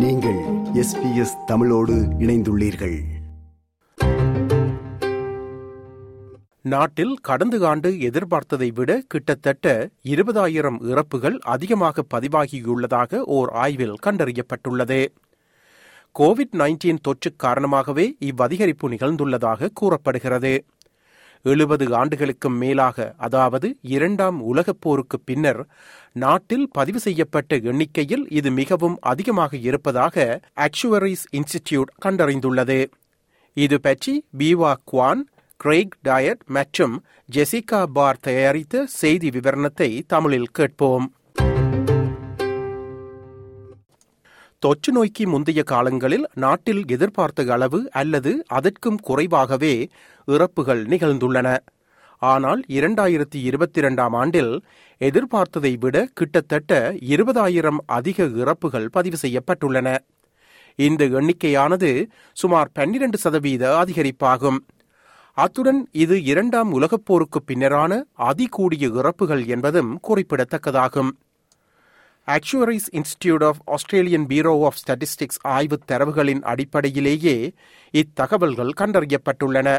நீங்கள் எஸ்பிஎஸ் தமிழோடு இணைந்துள்ளீர்கள். நாட்டில் கடந்த ஆண்டு எதிர்பார்த்ததை விட கிட்டத்தட்ட இருபதாயிரம் இறப்புகள் அதிகமாக பதிவாகியுள்ளதாக ஓர் ஆய்வில் கண்டறியப்பட்டுள்ளது. கோவிட் நைன்டீன் தொற்று காரணமாகவே இவ்வதிகரிப்பு நிகழ்ந்துள்ளதாக கூறப்படுகிறது. எழுபது ஆண்டுகளுக்கும் மேலாக அதாவது இரண்டாம் உலகப் போருக்கு பின்னர் நாட்டில் பதிவு செய்யப்பட்ட எண்ணிக்கையில் இது மிகவும் அதிகமாக இருப்பதாக ஆக்சுவரிஸ் இன்ஸ்டிடியூட் கண்டறிந்துள்ளது. இது பற்றி பீவா குவான் கிரெய்க் டயட் மற்றும் ஜெசிகா பார் தயாரித்த செய்தி விவரணத்தை தமிழில் கேட்போம். தொற்று நோய்க்கு முந்தைய காலங்களில் நாட்டில் எதிர்பார்த்த அளவு அல்லது அதற்கும் குறைவாகவே இறப்புகள் நிகழ்ந்துள்ளன. ஆனால் இரண்டாயிரத்தி இருபத்தி இரண்டாம் ஆண்டில் எதிர்பார்த்ததை விட கிட்டத்தட்ட இருபதாயிரம் அதிக இறப்புகள் பதிவு செய்யப்பட்டுள்ளன. இந்த எண்ணிக்கையானது சுமார் பன்னிரண்டு சதவீத அதிகரிப்பாகும். அத்துடன் இது இரண்டாம் உலகப் போருக்கு பின்னரான அதிகூடிய இறப்புகள் என்பதும் குறிப்பிடத்தக்கதாகும். Actuaries institute of Australian bureau of statistics ஆய்வு தரவுகளின் அடிப்படையிலேயே இத்தகவல்கள் கண்டறியப்பட்டுள்ளன.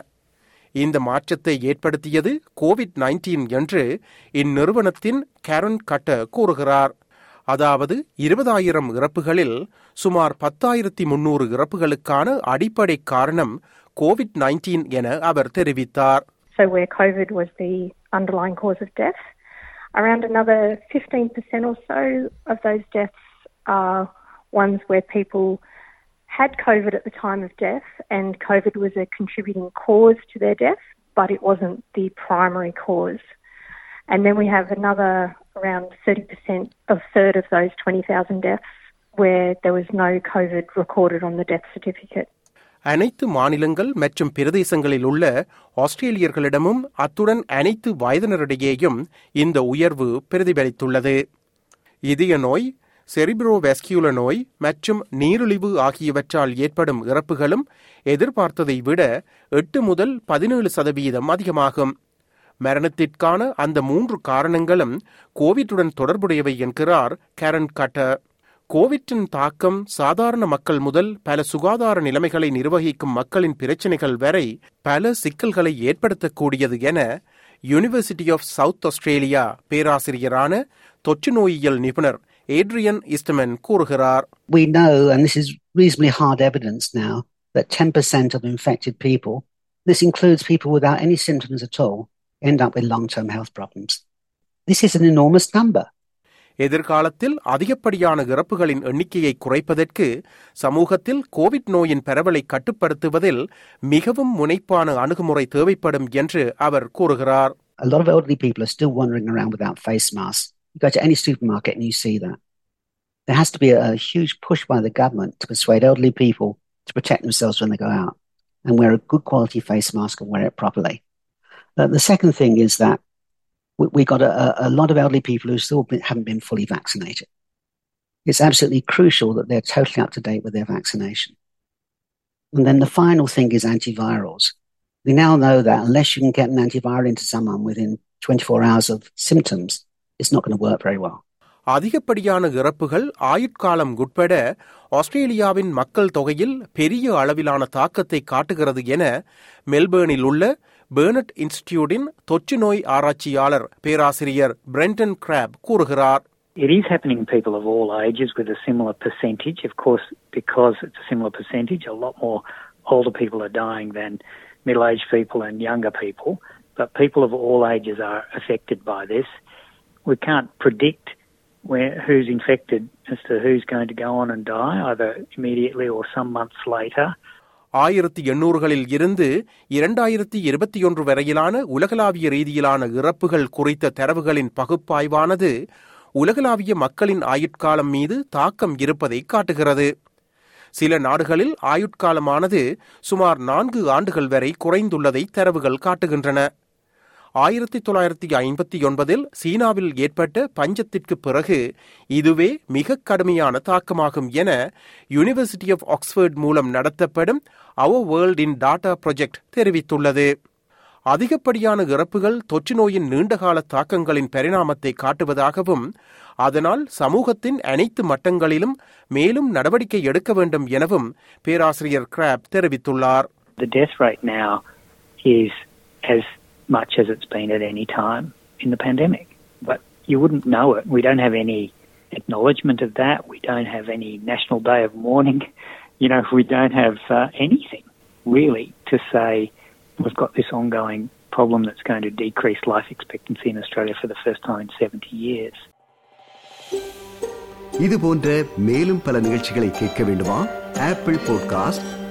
இந்த மாற்றத்தை ஏற்படுத்தியது கோவிட் நைன்டீன் என்று இந்நிறுவனத்தின் கேரன் கட்ட கூறுகிறார். அதாவது இருபதாயிரம் இறப்புகளில் சுமார் பத்தாயிரத்தி முன்னூறு இறப்புகளுக்கான அடிப்படை காரணம் கோவிட் நைன்டீன் என அவர் தெரிவித்தார். So, where COVID was the underlying cause of death, around another 15% or so of those deaths are ones where people had COVID at the time of death and COVID was a contributing cause to their death, but it wasn't the primary cause. And then we have another around 30%, a third of those 20,000 deaths where there was no COVID recorded on the death certificate. அனைத்து மாநிலங்கள் மற்றும் பிரதேசங்களில் உள்ள ஆஸ்திரேலியர்களிடமும் அத்துடன் அனைத்து வயதினரிடையேயும் இந்த உயர்வு பிரதிபலித்துள்ளது. இதய நோய் செரிப்ரோவாஸ்கியுலர் நோய் மற்றும் நீரிழிவு ஆகியவற்றால் ஏற்படும் இறப்புகளும் எதிர்பார்த்ததை விட எட்டு முதல் பதினேழு சதவீதம் அதிகமாகும். மரணத்திற்கான அந்த மூன்று காரணங்களும் கோவிட்டுடன் தொடர்புடையவை என்கிறார் கேரன் கட்டர். கோவிட்டின் தாக்கம் சாதாரண மக்கள் முதல் பல சுகாதார நிலைமைகளை நிர்வகிக்கும் மக்களின் பிரச்சினைகள் வரை பல சிக்கல்களை ஏற்படுத்தக்கூடியது என யூனிவர்சிட்டி ஆஃப் சவுத் ஆஸ்திரேலியா பேராசிரியரான தொற்று நோயியல் நிபுணர் ஏட்ரியன் இஸ்டமன் கூறுகிறார் We know, and this is reasonably hard evidence now, that 10% of infected people, this includes people without any symptoms at all, end up with long term health problems. This is an enormous number. எதிர்காலத்தில் அதிகப்படியான இறப்புகளின் எண்ணிக்கையை குறைப்பதற்கு சமூகத்தில் Covid நோயின் பரவலை கட்டுப்படுத்துவதில் மிகவும் முனைப்பான அணுகுமுறை தேவைப்படும் என்று அவர் கூறுகிறார் A lot of elderly people are still wandering around without face masks. You go to any supermarket and you see that. There has to be a, a huge push by the government to persuade elderly people to protect themselves when they go out and wear a good quality face mask and wear it properly. Uh, the second thing is that we, we got a, a lot of elderly people who still been, haven't been fully vaccinated. It's absolutely crucial that they're totally up to date with their vaccination. And then the final thing is antivirals. We now know that unless you can get an antiviral into someone within 24 hours of symptoms, it's not going to work very well. அதிகப்படியான இறப்புகள் ஆயுட்காலம் உட்பட ஆஸ்திரேலியாவின் மக்கள் தொகையில் பெரிய அளவிலான தாக்கத்தை காட்டுகிறது என மெல்பேர்னில் உள்ள பேர்னட் இன்ஸ்டிடியூட்டின் தொற்று நோய் ஆராய்ச்சியாளர் பேராசிரியர் பிரெண்டன் கிராப் கூறுகிறார் It is happening in people of all ages with a similar percentage. Of course, because it's a similar percentage, a lot more older people are dying than middle aged people and younger people. But people of all ages are affected by this. We can't predict where, who's infected as to who's going to go on and die, either immediately or some months later. ஆயிரத்தி எண்ணூறுகளில் இருந்து இரண்டாயிரத்தி இருபத்தி ஒன்று வரையிலான உலகளாவிய ரீதியிலான இறப்புகள் குறித்த தரவுகளின் பகுப்பாய்வானது உலகளாவிய மக்களின் ஆயுட்காலம் மீது தாக்கம் இருப்பதை காட்டுகிறது. சில நாடுகளில் ஆயுட்காலமானது சுமார் நான்கு ஆண்டுகள் வரை குறைந்துள்ளதை தரவுகள் காட்டுகின்றன. ஆயிரத்தி தொள்ளாயிரத்தி ஐம்பத்தி ஒன்பதில் சீனாவில் ஏற்பட்ட பஞ்சத்திற்கு பிறகு இதுவே மிக கடுமையான தாக்கமாகும் என யூனிவர்சிட்டி ஆஃப் ஆக்ஸ்போர்ட் மூலம் நடத்தப்படும் our world in data project தெரிவித்துள்ளது. அதிகப்படியான இறப்புகள் தொற்று நோயின் நீண்டகால தாக்கங்களின் பரிணாமத்தை காட்டுவதாகவும் அதனால் சமூகத்தின் அனைத்து மட்டங்களிலும் மேலும் நடவடிக்கை எடுக்க வேண்டும் எனவும் பேராசிரியர் கிராப் தெரிவித்துள்ளார். The death rate now is as much as it's been at any time in the pandemic. But you wouldn't know it. We don't have any acknowledgement of that. We don't have any national day of mourning. You know, we don't have uh, anything really to say we've got this ongoing problem that's going to decrease life expectancy in Australia for the first time in 70 years. இது போன்ற மேலும் பல நிகழ்ச்சிகளை கேட்க வேண்டுமா apple podcast